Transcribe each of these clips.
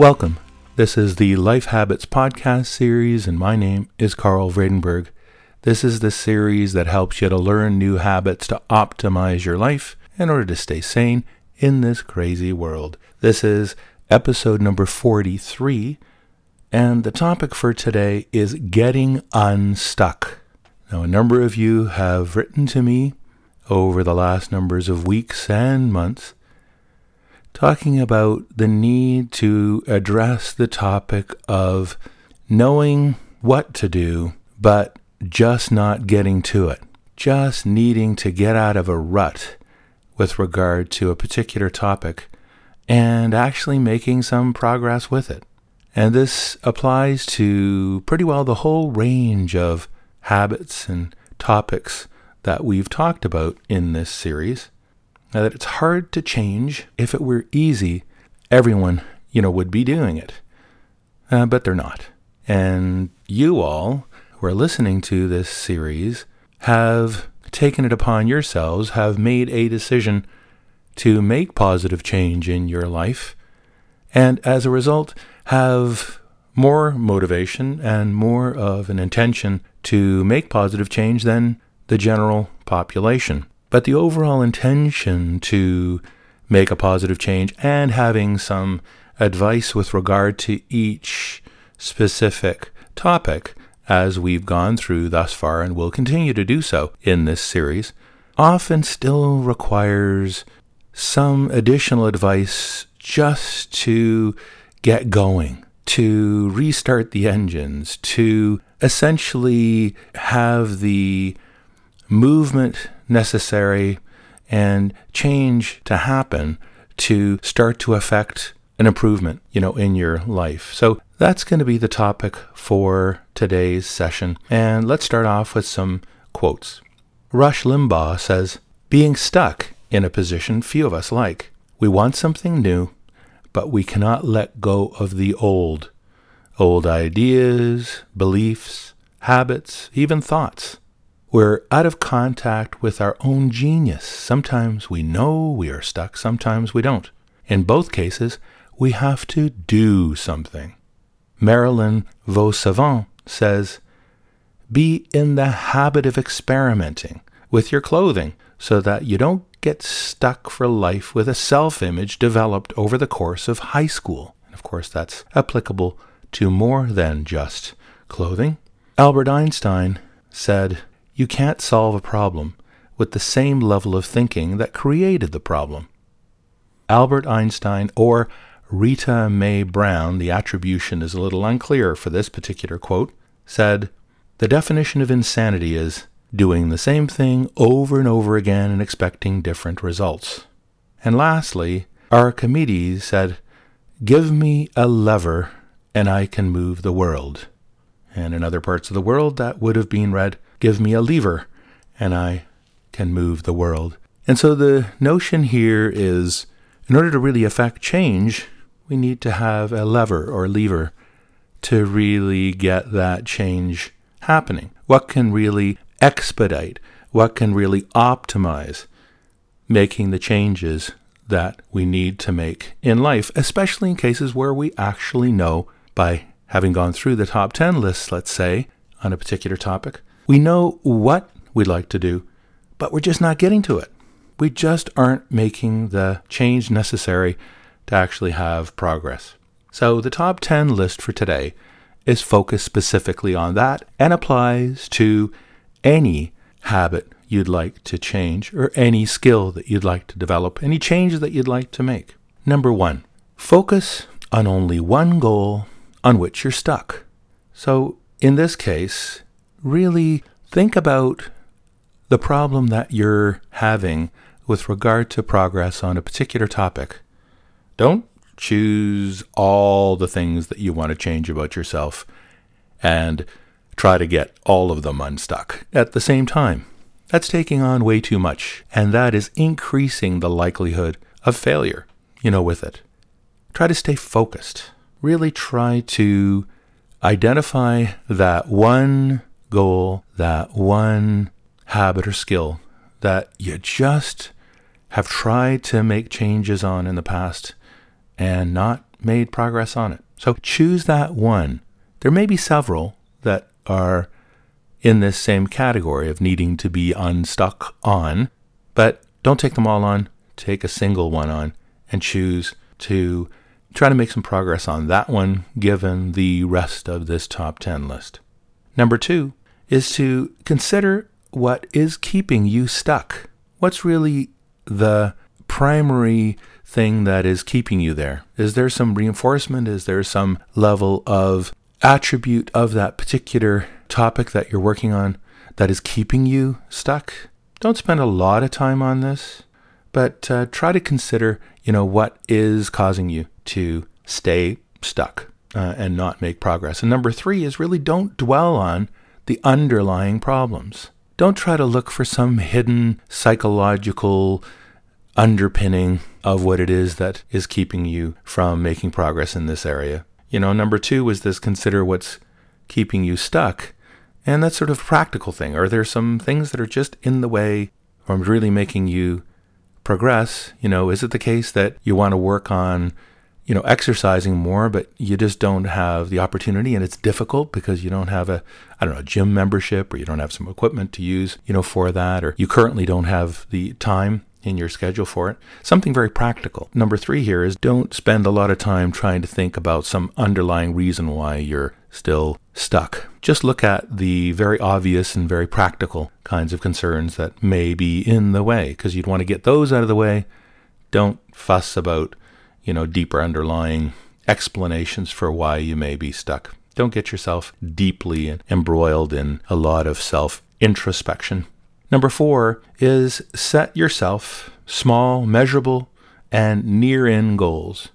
Welcome. This is the Life Habits podcast series, and my name is Carl Vredenberg. This is the series that helps you to learn new habits to optimize your life in order to stay sane in this crazy world. This is episode number 43, and the topic for today is getting unstuck. Now, a number of you have written to me over the last numbers of weeks and months talking about the need to address the topic of knowing what to do, but just not getting to it, just needing to get out of a rut with regard to a particular topic and actually making some progress with it. And this applies to pretty well the whole range of habits and topics that we've talked about in this series. Now that it's hard to change. If it were easy, everyone, you know, would be doing it. Uh, but they're not. And you all who are listening to this series have taken it upon yourselves, have made a decision to make positive change in your life, and as a result, have more motivation and more of an intention to make positive change than the general population. But the overall intention to make a positive change and having some advice with regard to each specific topic as we've gone through thus far and will continue to do so in this series often still requires some additional advice just to get going, to restart the engines, to essentially have the movement necessary and change to happen to start to affect an improvement, you know, in your life. So that's going to be the topic for today's session. And let's start off with some quotes. Rush Limbaugh says, Being stuck in a position few of us like. We want something new, but we cannot let go of the old. Old ideas, beliefs, habits, even thoughts. We're out of contact with our own genius. Sometimes we know we are stuck, sometimes we don't. In both cases, we have to do something. Marilyn vos Savant says, Be in the habit of experimenting with your clothing so that you don't get stuck for life with a self image developed over the course of high school. And of course, that's applicable to more than just clothing. Albert Einstein said, you can't solve a problem with the same level of thinking that created the problem. Albert Einstein or Rita Mae Brown, the attribution is a little unclear for this particular quote, said, The definition of insanity is doing the same thing over and over again and expecting different results. And lastly, Archimedes said, Give me a lever and I can move the world. And in other parts of the world, that would have been read, Give me a lever, and I can move the world. And so the notion here is in order to really affect change, we need to have a lever or lever to really get that change happening. What can really expedite? What can really optimize making the changes that we need to make in life, especially in cases where we actually know by having gone through the top 10 lists, let's say, on a particular topic, we know what we'd like to do, but we're just not getting to it. We just aren't making the change necessary to actually have progress. So, the top 10 list for today is focused specifically on that and applies to any habit you'd like to change or any skill that you'd like to develop, any changes that you'd like to make. Number one, focus on only one goal on which you're stuck. So, in this case, really think about the problem that you're having with regard to progress on a particular topic. Don't choose all the things that you want to change about yourself and try to get all of them unstuck at the same time. That's taking on way too much, and that is increasing the likelihood of failure, you know, with it. Try to stay focused. Really try to identify that one goal, that one habit or skill that you just have tried to make changes on in the past and not made progress on it. So choose that one. There may be several that are in this same category of needing to be unstuck on, but don't take them all on. Take a single one on and choose to try to make some progress on that one given the rest of this top 10 list. Number two is to consider what is keeping you stuck. What's really the primary thing that is keeping you there? Is there some reinforcement? Is there some level of attribute of that particular topic that you're working on that is keeping you stuck? Don't spend a lot of time on this, but uh, try to consider, you know, what is causing you to stay stuck uh, and not make progress. And number three is really don't dwell on the underlying problems. Don't try to look for some hidden psychological underpinning of what it is that is keeping you from making progress in this area. You know, number two was this consider what's keeping you stuck. And that's sort of practical thing. Are there some things that are just in the way from really making you progress? You know, is it the case that you want to work on you know, exercising more, but you just don't have the opportunity and it's difficult because you don't have a, I don't know, gym membership or you don't have some equipment to use, you know, for that, or you currently don't have the time in your schedule for it. Something very practical. Number three here is don't spend a lot of time trying to think about some underlying reason why you're still stuck. Just look at the very obvious and very practical kinds of concerns that may be in the way because you'd want to get those out of the way. Don't fuss about you know, deeper underlying explanations for why you may be stuck. Don't get yourself deeply embroiled in a lot of self introspection. Number four is set yourself small, measurable, and near in goals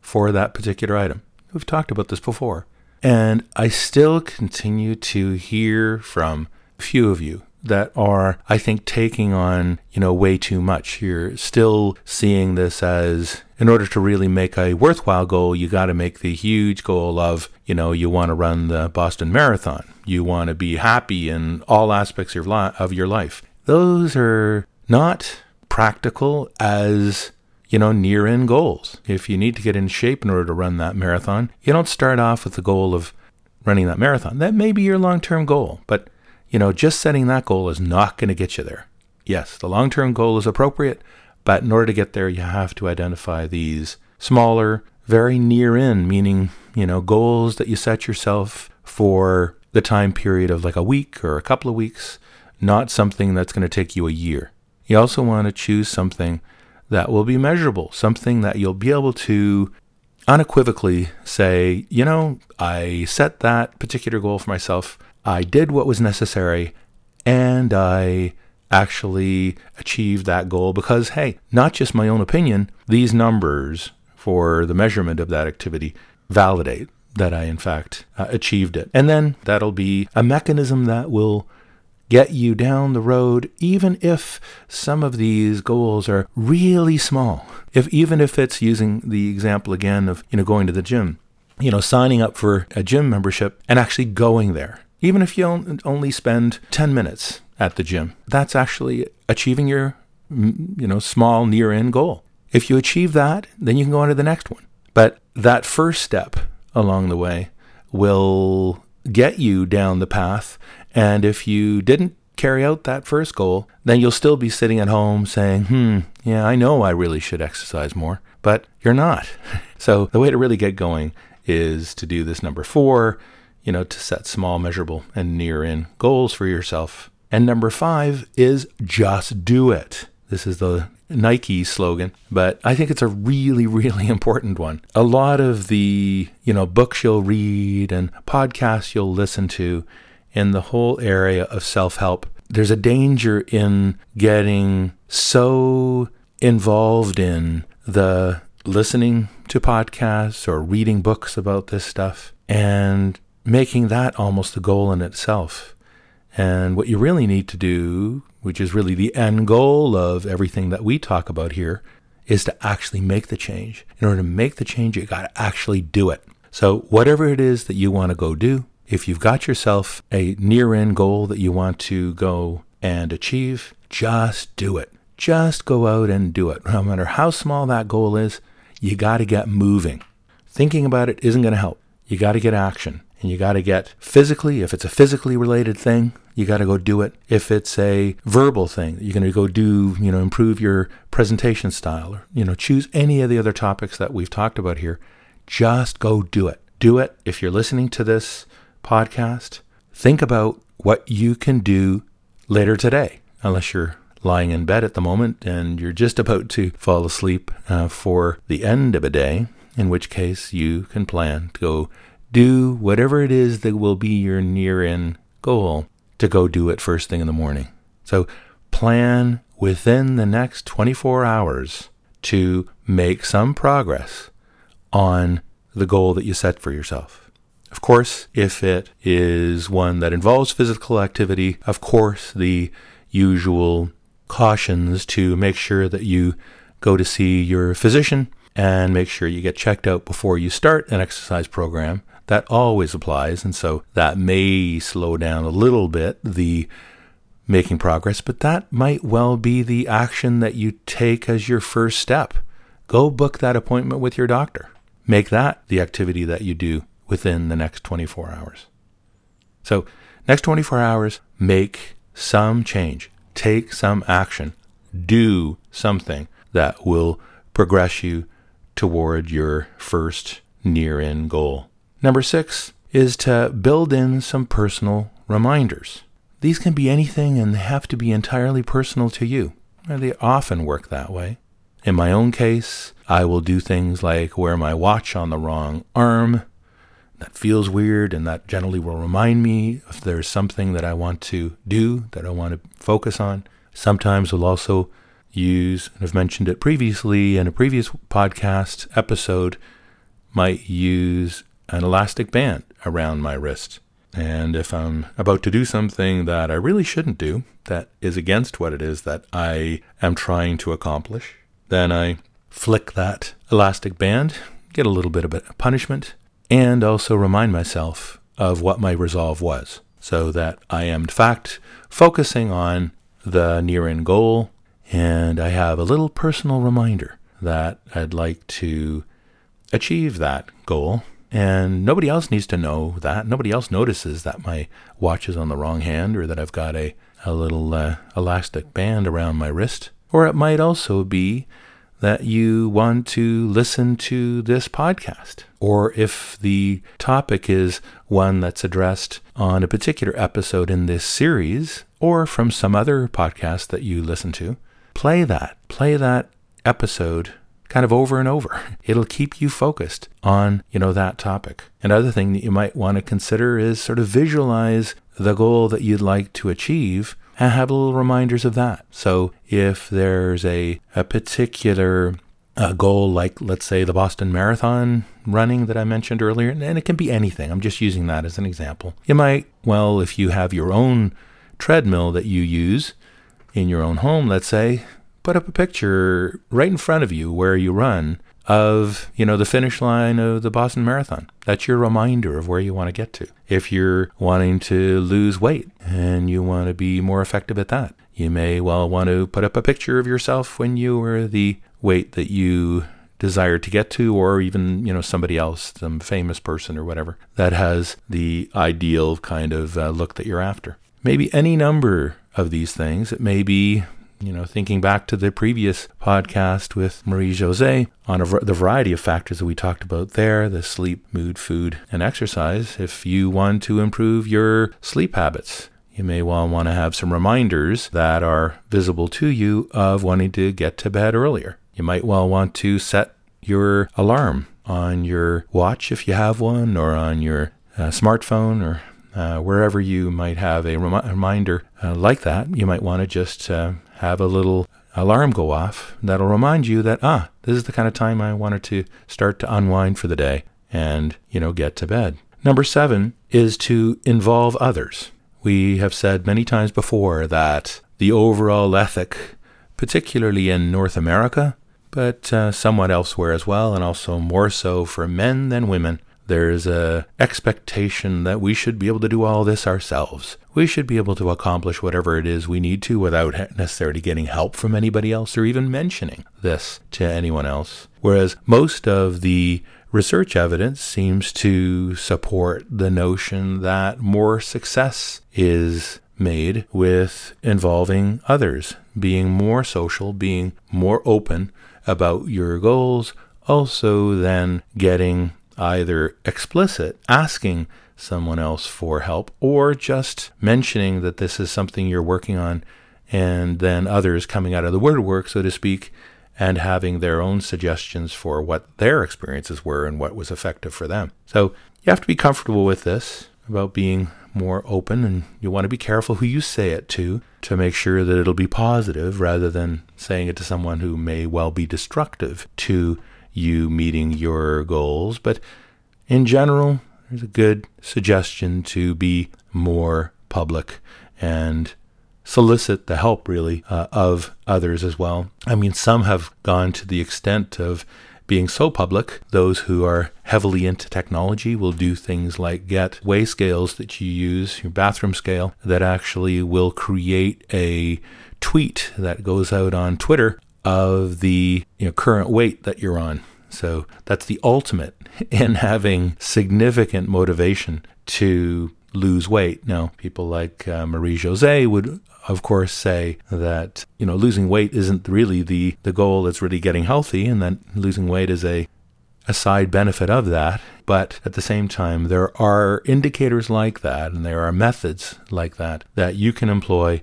for that particular item. We've talked about this before. And I still continue to hear from a few of you that are, I think, taking on, you know, way too much. You're still seeing this as, in order to really make a worthwhile goal, you got to make the huge goal of, you know, you want to run the Boston Marathon. You want to be happy in all aspects of your life. Those are not practical as you know, near end goals. If you need to get in shape in order to run that marathon, you don't start off with the goal of running that marathon. That may be your long term goal, but you know, just setting that goal is not going to get you there. Yes, the long term goal is appropriate, but in order to get there, you have to identify these smaller, very near in, meaning, you know, goals that you set yourself for the time period of like a week or a couple of weeks, not something that's going to take you a year. You also want to choose something that will be measurable, something that you'll be able to unequivocally say, you know, I set that particular goal for myself I did what was necessary and I actually achieved that goal because, hey, not just my own opinion, these numbers for the measurement of that activity validate that I, in fact, uh, achieved it. And then that'll be a mechanism that will get you down the road, even if some of these goals are really small. If even if it's using the example again of you know going to the gym, you know signing up for a gym membership and actually going there even if you only spend 10 minutes at the gym, that's actually achieving your you know small near end goal. If you achieve that, then you can go on to the next one. But that first step along the way will get you down the path. And if you didn't carry out that first goal, then you'll still be sitting at home saying, hmm, yeah, I know I really should exercise more, but you're not. So the way to really get going is to do this number four, you know, to set small, measurable, and near in goals for yourself. And number five is just do it. This is the Nike slogan, but I think it's a really, really important one. A lot of the, you know, books you'll read and podcasts you'll listen to in the whole area of self help, there's a danger in getting so involved in the listening to podcasts or reading books about this stuff and making that almost the goal in itself. And what you really need to do, which is really the end goal of everything that we talk about here, is to actually make the change. In order to make the change, you got to actually do it. So, whatever it is that you want to go do, if you've got yourself a near end goal that you want to go and achieve, just do it. Just go out and do it. No matter how small that goal is, you got to get moving thinking about it isn't going to help. You got to get action and you got to get physically, if it's a physically related thing, you got to go do it. If it's a verbal thing, you're going to go do, you know, improve your presentation style or, you know, choose any of the other topics that we've talked about here. Just go do it. Do it. If you're listening to this podcast, think about what you can do later today, unless you're lying in bed at the moment and you're just about to fall asleep uh, for the end of a day, in which case you can plan to go do whatever it is that will be your near in goal to go do it first thing in the morning. So plan within the next 24 hours to make some progress on the goal that you set for yourself. Of course, if it is one that involves physical activity, of course, the usual cautions to make sure that you go to see your physician and make sure you get checked out before you start an exercise program. That always applies. And so that may slow down a little bit the making progress, but that might well be the action that you take as your first step. Go book that appointment with your doctor. Make that the activity that you do within the next 24 hours. So, next 24 hours, make some change, take some action, do something that will progress you toward your first near in goal. Number six is to build in some personal reminders. These can be anything and they have to be entirely personal to you. They often work that way. In my own case, I will do things like wear my watch on the wrong arm. That feels weird, and that generally will remind me if there's something that I want to do, that I want to focus on. Sometimes we'll also use, and I've mentioned it previously in a previous podcast episode, might use an elastic band around my wrist. And if I'm about to do something that I really shouldn't do, that is against what it is that I am trying to accomplish, then I flick that elastic band, get a little bit of a punishment, and also remind myself of what my resolve was so that I am, in fact, focusing on the near end goal and I have a little personal reminder that I'd like to achieve that goal. And nobody else needs to know that. Nobody else notices that my watch is on the wrong hand or that I've got a, a little uh, elastic band around my wrist. Or it might also be that you want to listen to this podcast. Or if the topic is one that's addressed on a particular episode in this series, or from some other podcast that you listen to, play that. Play that episode kind of over and over. It'll keep you focused on, you know, that topic. Another thing that you might want to consider is sort of visualize the goal that you'd like to achieve and have little reminders of that. So if there's a, a particular uh, goal, like let's say the Boston Marathon running that I mentioned earlier, and it can be anything. I'm just using that as an example. You might, well, if you have your own treadmill that you use, in your own home, let's say, put up a picture right in front of you where you run of, you know, the finish line of the Boston Marathon. That's your reminder of where you want to get to. If you're wanting to lose weight and you want to be more effective at that, you may well want to put up a picture of yourself when you were the weight that you desire to get to or even you know somebody else some famous person or whatever that has the ideal kind of uh, look that you're after maybe any number of these things. It may be, you know, thinking back to the previous podcast with Marie Jose on a, the variety of factors that we talked about there the sleep, mood, food, and exercise. If you want to improve your sleep habits, you may well want to have some reminders that are visible to you of wanting to get to bed earlier. You might well want to set your alarm on your watch if you have one, or on your uh, smartphone, or uh, wherever you might have a rem- reminder uh, like that, you might want to just uh, have a little alarm go off that'll remind you that, ah, this is the kind of time I wanted to start to unwind for the day and, you know, get to bed. Number seven is to involve others. We have said many times before that the overall ethic, particularly in North America, but uh, somewhat elsewhere as well, and also more so for men than women, there's a expectation that we should be able to do all this ourselves. We should be able to accomplish whatever it is we need to without necessarily getting help from anybody else or even mentioning this to anyone else. Whereas most of the research evidence seems to support the notion that more success is made with involving others, being more social, being more open about your goals, also then getting either explicit, asking someone else for help, or just mentioning that this is something you're working on, and then others coming out of the woodwork, so to speak, and having their own suggestions for what their experiences were and what was effective for them. So you have to be comfortable with this about being more open, and you want to be careful who you say it to to make sure that it'll be positive rather than saying it to someone who may well be destructive to you meeting your goals. But in general, there's a good suggestion to be more public and solicit the help, really, uh, of others as well. I mean, some have gone to the extent of being so public, those who are heavily into technology will do things like get weigh scales that you use, your bathroom scale, that actually will create a tweet that goes out on Twitter of the you know, current weight that you're on. So that's the ultimate in having significant motivation to lose weight. Now, people like uh, Marie Jose would, of course, say that you know losing weight isn't really the the goal. It's really getting healthy, and that losing weight is a a side benefit of that. But at the same time, there are indicators like that, and there are methods like that that you can employ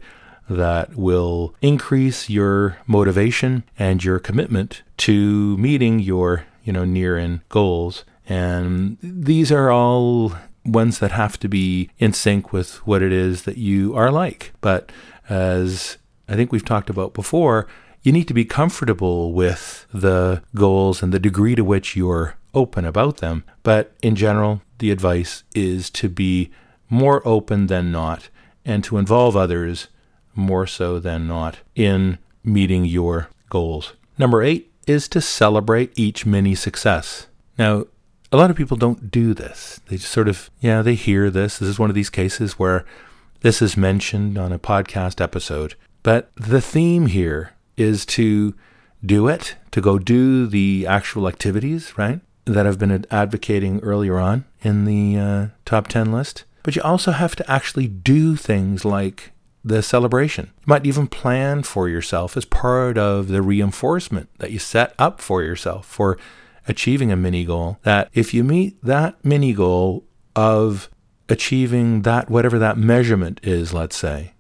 that will increase your motivation and your commitment to meeting your you know near in goals and these are all ones that have to be in sync with what it is that you are like. But as I think we've talked about before, you need to be comfortable with the goals and the degree to which you're open about them. But in general, the advice is to be more open than not and to involve others more so than not in meeting your goals. Number eight is to celebrate each mini success. Now, a lot of people don't do this. They just sort of, yeah, they hear this. This is one of these cases where this is mentioned on a podcast episode. But the theme here is to do it, to go do the actual activities, right? That I've been advocating earlier on in the uh, top 10 list. But you also have to actually do things like the celebration. You might even plan for yourself as part of the reinforcement that you set up for yourself for achieving a mini goal, that if you meet that mini goal of achieving that, whatever that measurement is, let's say,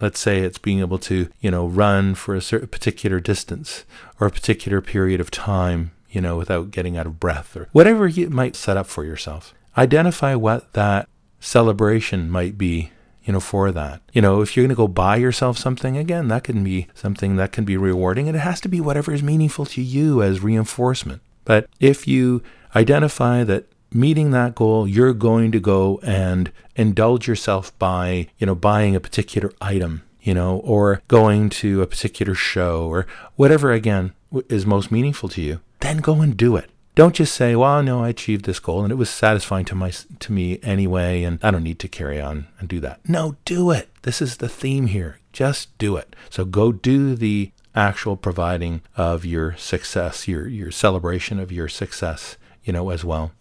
let's say it's being able to, you know, run for a certain particular distance or a particular period of time, you know, without getting out of breath or whatever you might set up for yourself. Identify what that celebration might be you know, for that. You know, if you're going to go buy yourself something, again, that can be something that can be rewarding, and it has to be whatever is meaningful to you as reinforcement. But if you identify that meeting that goal, you're going to go and indulge yourself by, you know, buying a particular item, you know, or going to a particular show or whatever, again, is most meaningful to you, then go and do it. Don't just say, "Well, no, I achieved this goal and it was satisfying to my to me anyway, and I don't need to carry on and do that." No, do it. This is the theme here. Just do it. So go do the actual providing of your success, your, your celebration of your success, you know, as well.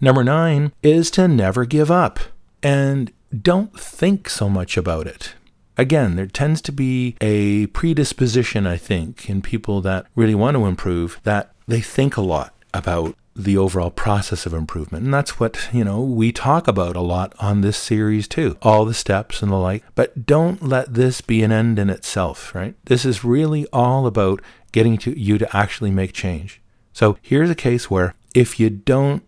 Number nine is to never give up and don't think so much about it. Again, there tends to be a predisposition, I think, in people that really want to improve that they think a lot about the overall process of improvement. And that's what, you know, we talk about a lot on this series too. All the steps and the like. But don't let this be an end in itself, right? This is really all about getting to you to actually make change. So here's a case where if you don't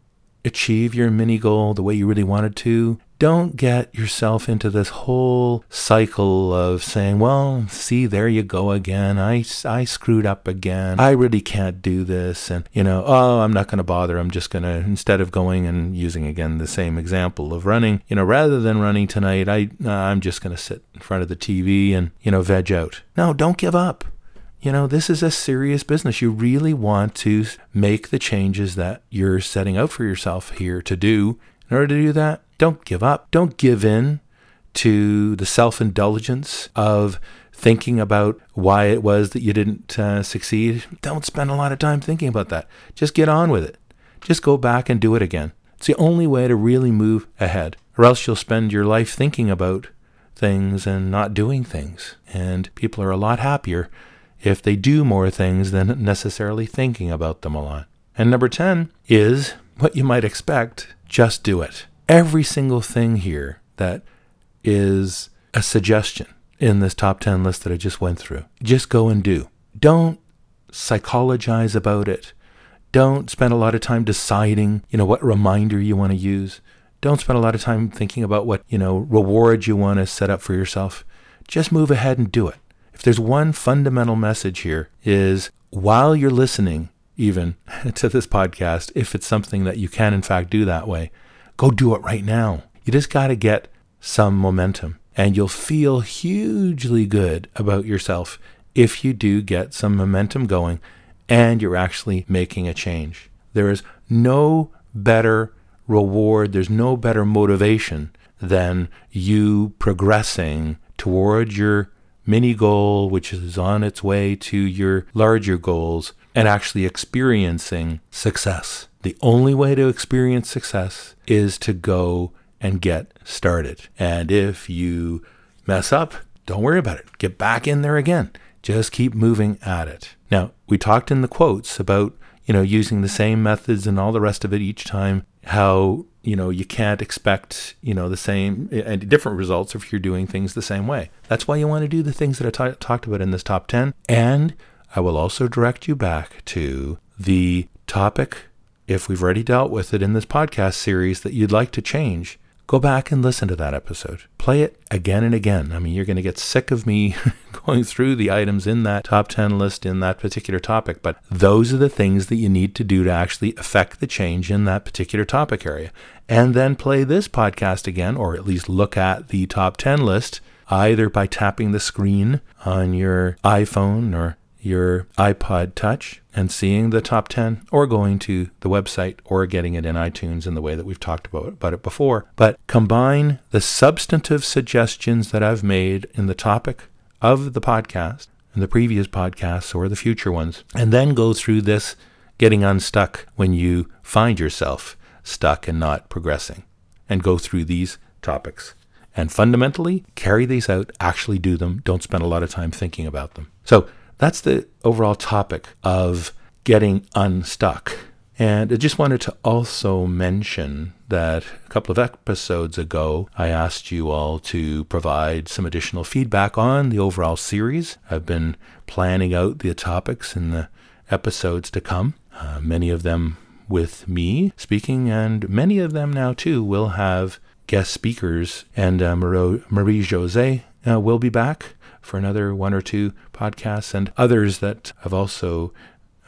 achieve your mini goal the way you really wanted to, don't get yourself into this whole cycle of saying, well, see, there you go again. I, I screwed up again. I really can't do this. And, you know, oh, I'm not going to bother. I'm just going to, instead of going and using again the same example of running, you know, rather than running tonight, I, uh, I'm just going to sit in front of the TV and, you know, veg out. No, don't give up. You know, this is a serious business. You really want to make the changes that you're setting out for yourself here to do. In order to do that, don't give up. Don't give in to the self indulgence of thinking about why it was that you didn't uh, succeed. Don't spend a lot of time thinking about that. Just get on with it. just go back and do it again. It's the only way to really move ahead, or else you'll spend your life thinking about things and not doing things. And people are a lot happier if they do more things than necessarily thinking about them a lot. And number 10 is what you might expect just do it. Every single thing here that is a suggestion in this top 10 list that I just went through, just go and do. Don't psychologize about it. Don't spend a lot of time deciding, you know, what reminder you want to use. Don't spend a lot of time thinking about what, you know, rewards you want to set up for yourself. Just move ahead and do it. If there's one fundamental message here is while you're listening even to this podcast, if it's something that you can in fact do that way, go do it right now. You just got to get some momentum and you'll feel hugely good about yourself if you do get some momentum going and you're actually making a change. There is no better reward, there's no better motivation than you progressing towards your mini goal, which is on its way to your larger goals, and actually experiencing success. The only way to experience success is to go and get started. And if you mess up, don't worry about it. Get back in there again. Just keep moving at it. Now, we talked in the quotes about, you know, using the same methods and all the rest of it each time, how, you know, you can't expect, you know, the same and different results if you're doing things the same way. That's why you want to do the things that I t- talked about in this top 10. And I will also direct you back to the topic, if we've already dealt with it in this podcast series, that you'd like to change go back and listen to that episode. Play it again and again. I mean, you're going to get sick of me going through the items in that top 10 list in that particular topic, but those are the things that you need to do to actually affect the change in that particular topic area. And then play this podcast again, or at least look at the top 10 list either by tapping the screen on your iPhone or your iPod Touch and seeing the top 10 or going to the website or getting it in iTunes in the way that we've talked about, about it before. But combine the substantive suggestions that I've made in the topic of the podcast and the previous podcasts or the future ones, and then go through this getting unstuck when you find yourself stuck and not progressing, and go through these topics. And fundamentally, carry these out, actually do them. Don't spend a lot of time thinking about them. So, that's the overall topic of getting unstuck. And I just wanted to also mention that a couple of episodes ago, I asked you all to provide some additional feedback on the overall series. I've been planning out the topics in the episodes to come, uh, many of them with me speaking, and many of them now too will have guest speakers. And uh, Marie Jose uh, will be back for another one or two podcasts, and others that I've also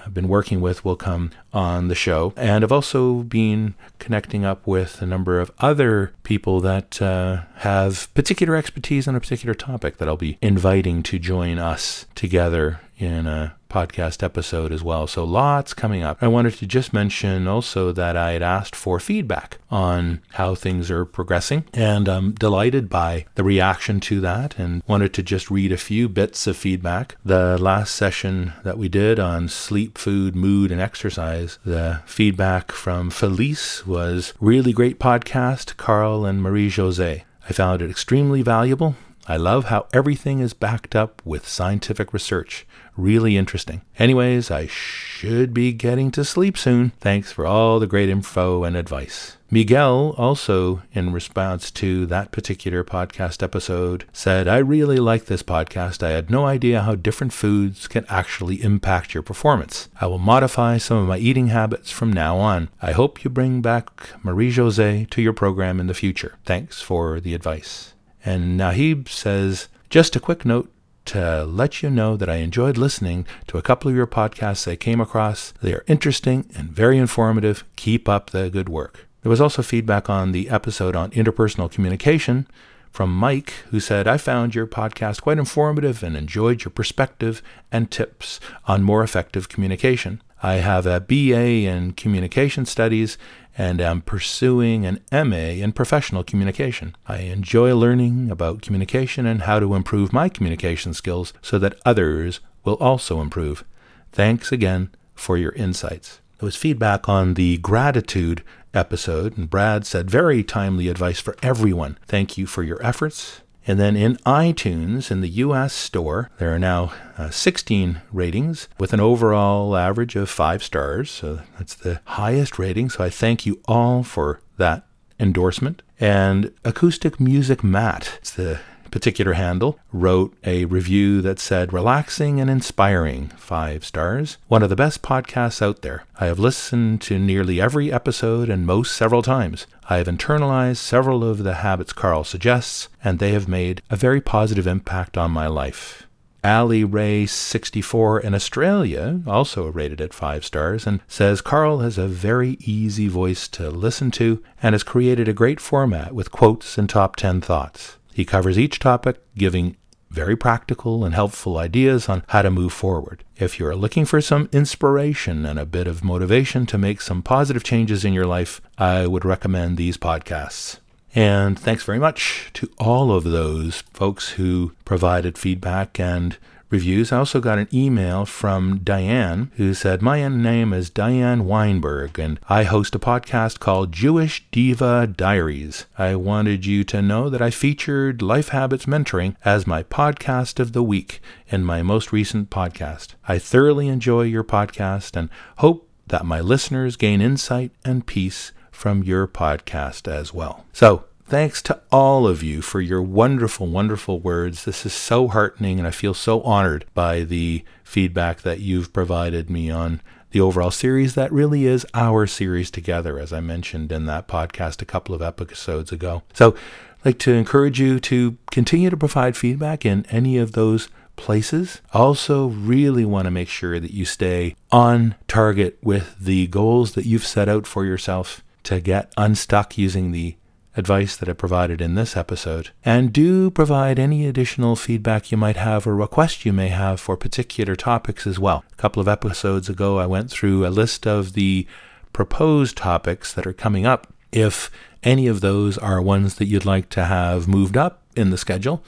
uh, been working with will come on the show. And I've also been connecting up with a number of other people that uh, have particular expertise on a particular topic that I'll be inviting to join us together in a podcast episode as well. So lots coming up. I wanted to just mention also that I had asked for feedback on how things are progressing, and I'm delighted by the reaction to that and wanted to just read a few bits of feedback. The last session that we did on sleep, food, mood, and exercise, the feedback from Felice was really great podcast, Carl and Marie Jose. I found it extremely valuable. I love how everything is backed up with scientific research. Really interesting. Anyways, I should be getting to sleep soon. Thanks for all the great info and advice. Miguel also, in response to that particular podcast episode, said, I really like this podcast. I had no idea how different foods can actually impact your performance. I will modify some of my eating habits from now on. I hope you bring back Marie Jose to your program in the future. Thanks for the advice. And Nahib says, just a quick note to let you know that I enjoyed listening to a couple of your podcasts I came across. They are interesting and very informative. Keep up the good work. There was also feedback on the episode on interpersonal communication from Mike, who said, I found your podcast quite informative and enjoyed your perspective and tips on more effective communication. I have a BA in communication studies and am pursuing an MA in professional communication. I enjoy learning about communication and how to improve my communication skills so that others will also improve. Thanks again for your insights. It was feedback on the gratitude episode, and Brad said, Very timely advice for everyone. Thank you for your efforts. And then in iTunes, in the US store, there are now uh, 16 ratings with an overall average of five stars. So that's the highest rating. So I thank you all for that endorsement. And Acoustic Music Matt, it's the particular handle, wrote a review that said, relaxing and inspiring, five stars. One of the best podcasts out there. I have listened to nearly every episode and most several times. I have internalized several of the habits Carl suggests, and they have made a very positive impact on my life. Ali Ray 64 in Australia also rated it 5 stars and says Carl has a very easy voice to listen to and has created a great format with quotes and top 10 thoughts. He covers each topic, giving very practical and helpful ideas on how to move forward. If you're looking for some inspiration and a bit of motivation to make some positive changes in your life, I would recommend these podcasts. And thanks very much to all of those folks who provided feedback and reviews. I also got an email from Diane who said, My name is Diane Weinberg, and I host a podcast called Jewish Diva Diaries. I wanted you to know that I featured Life Habits Mentoring as my podcast of the week in my most recent podcast. I thoroughly enjoy your podcast and hope that my listeners gain insight and peace from your podcast as well. So, Thanks to all of you for your wonderful, wonderful words. This is so heartening, and I feel so honored by the feedback that you've provided me on the overall series that really is our series together, as I mentioned in that podcast a couple of episodes ago. So, I'd like to encourage you to continue to provide feedback in any of those places. Also, really want to make sure that you stay on target with the goals that you've set out for yourself to get unstuck using the advice that I provided in this episode, and do provide any additional feedback you might have or requests you may have for particular topics as well. A couple of episodes ago, I went through a list of the proposed topics that are coming up. If any of those are ones that you'd like to have moved up in the schedule,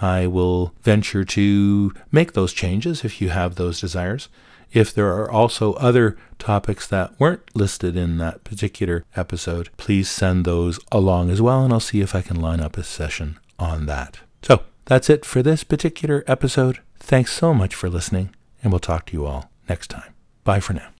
I will venture to make those changes if you have those desires. If there are also other topics that weren't listed in that particular episode, please send those along as well, and I'll see if I can line up a session on that. So that's it for this particular episode. Thanks so much for listening, and we'll talk to you all next time. Bye for now.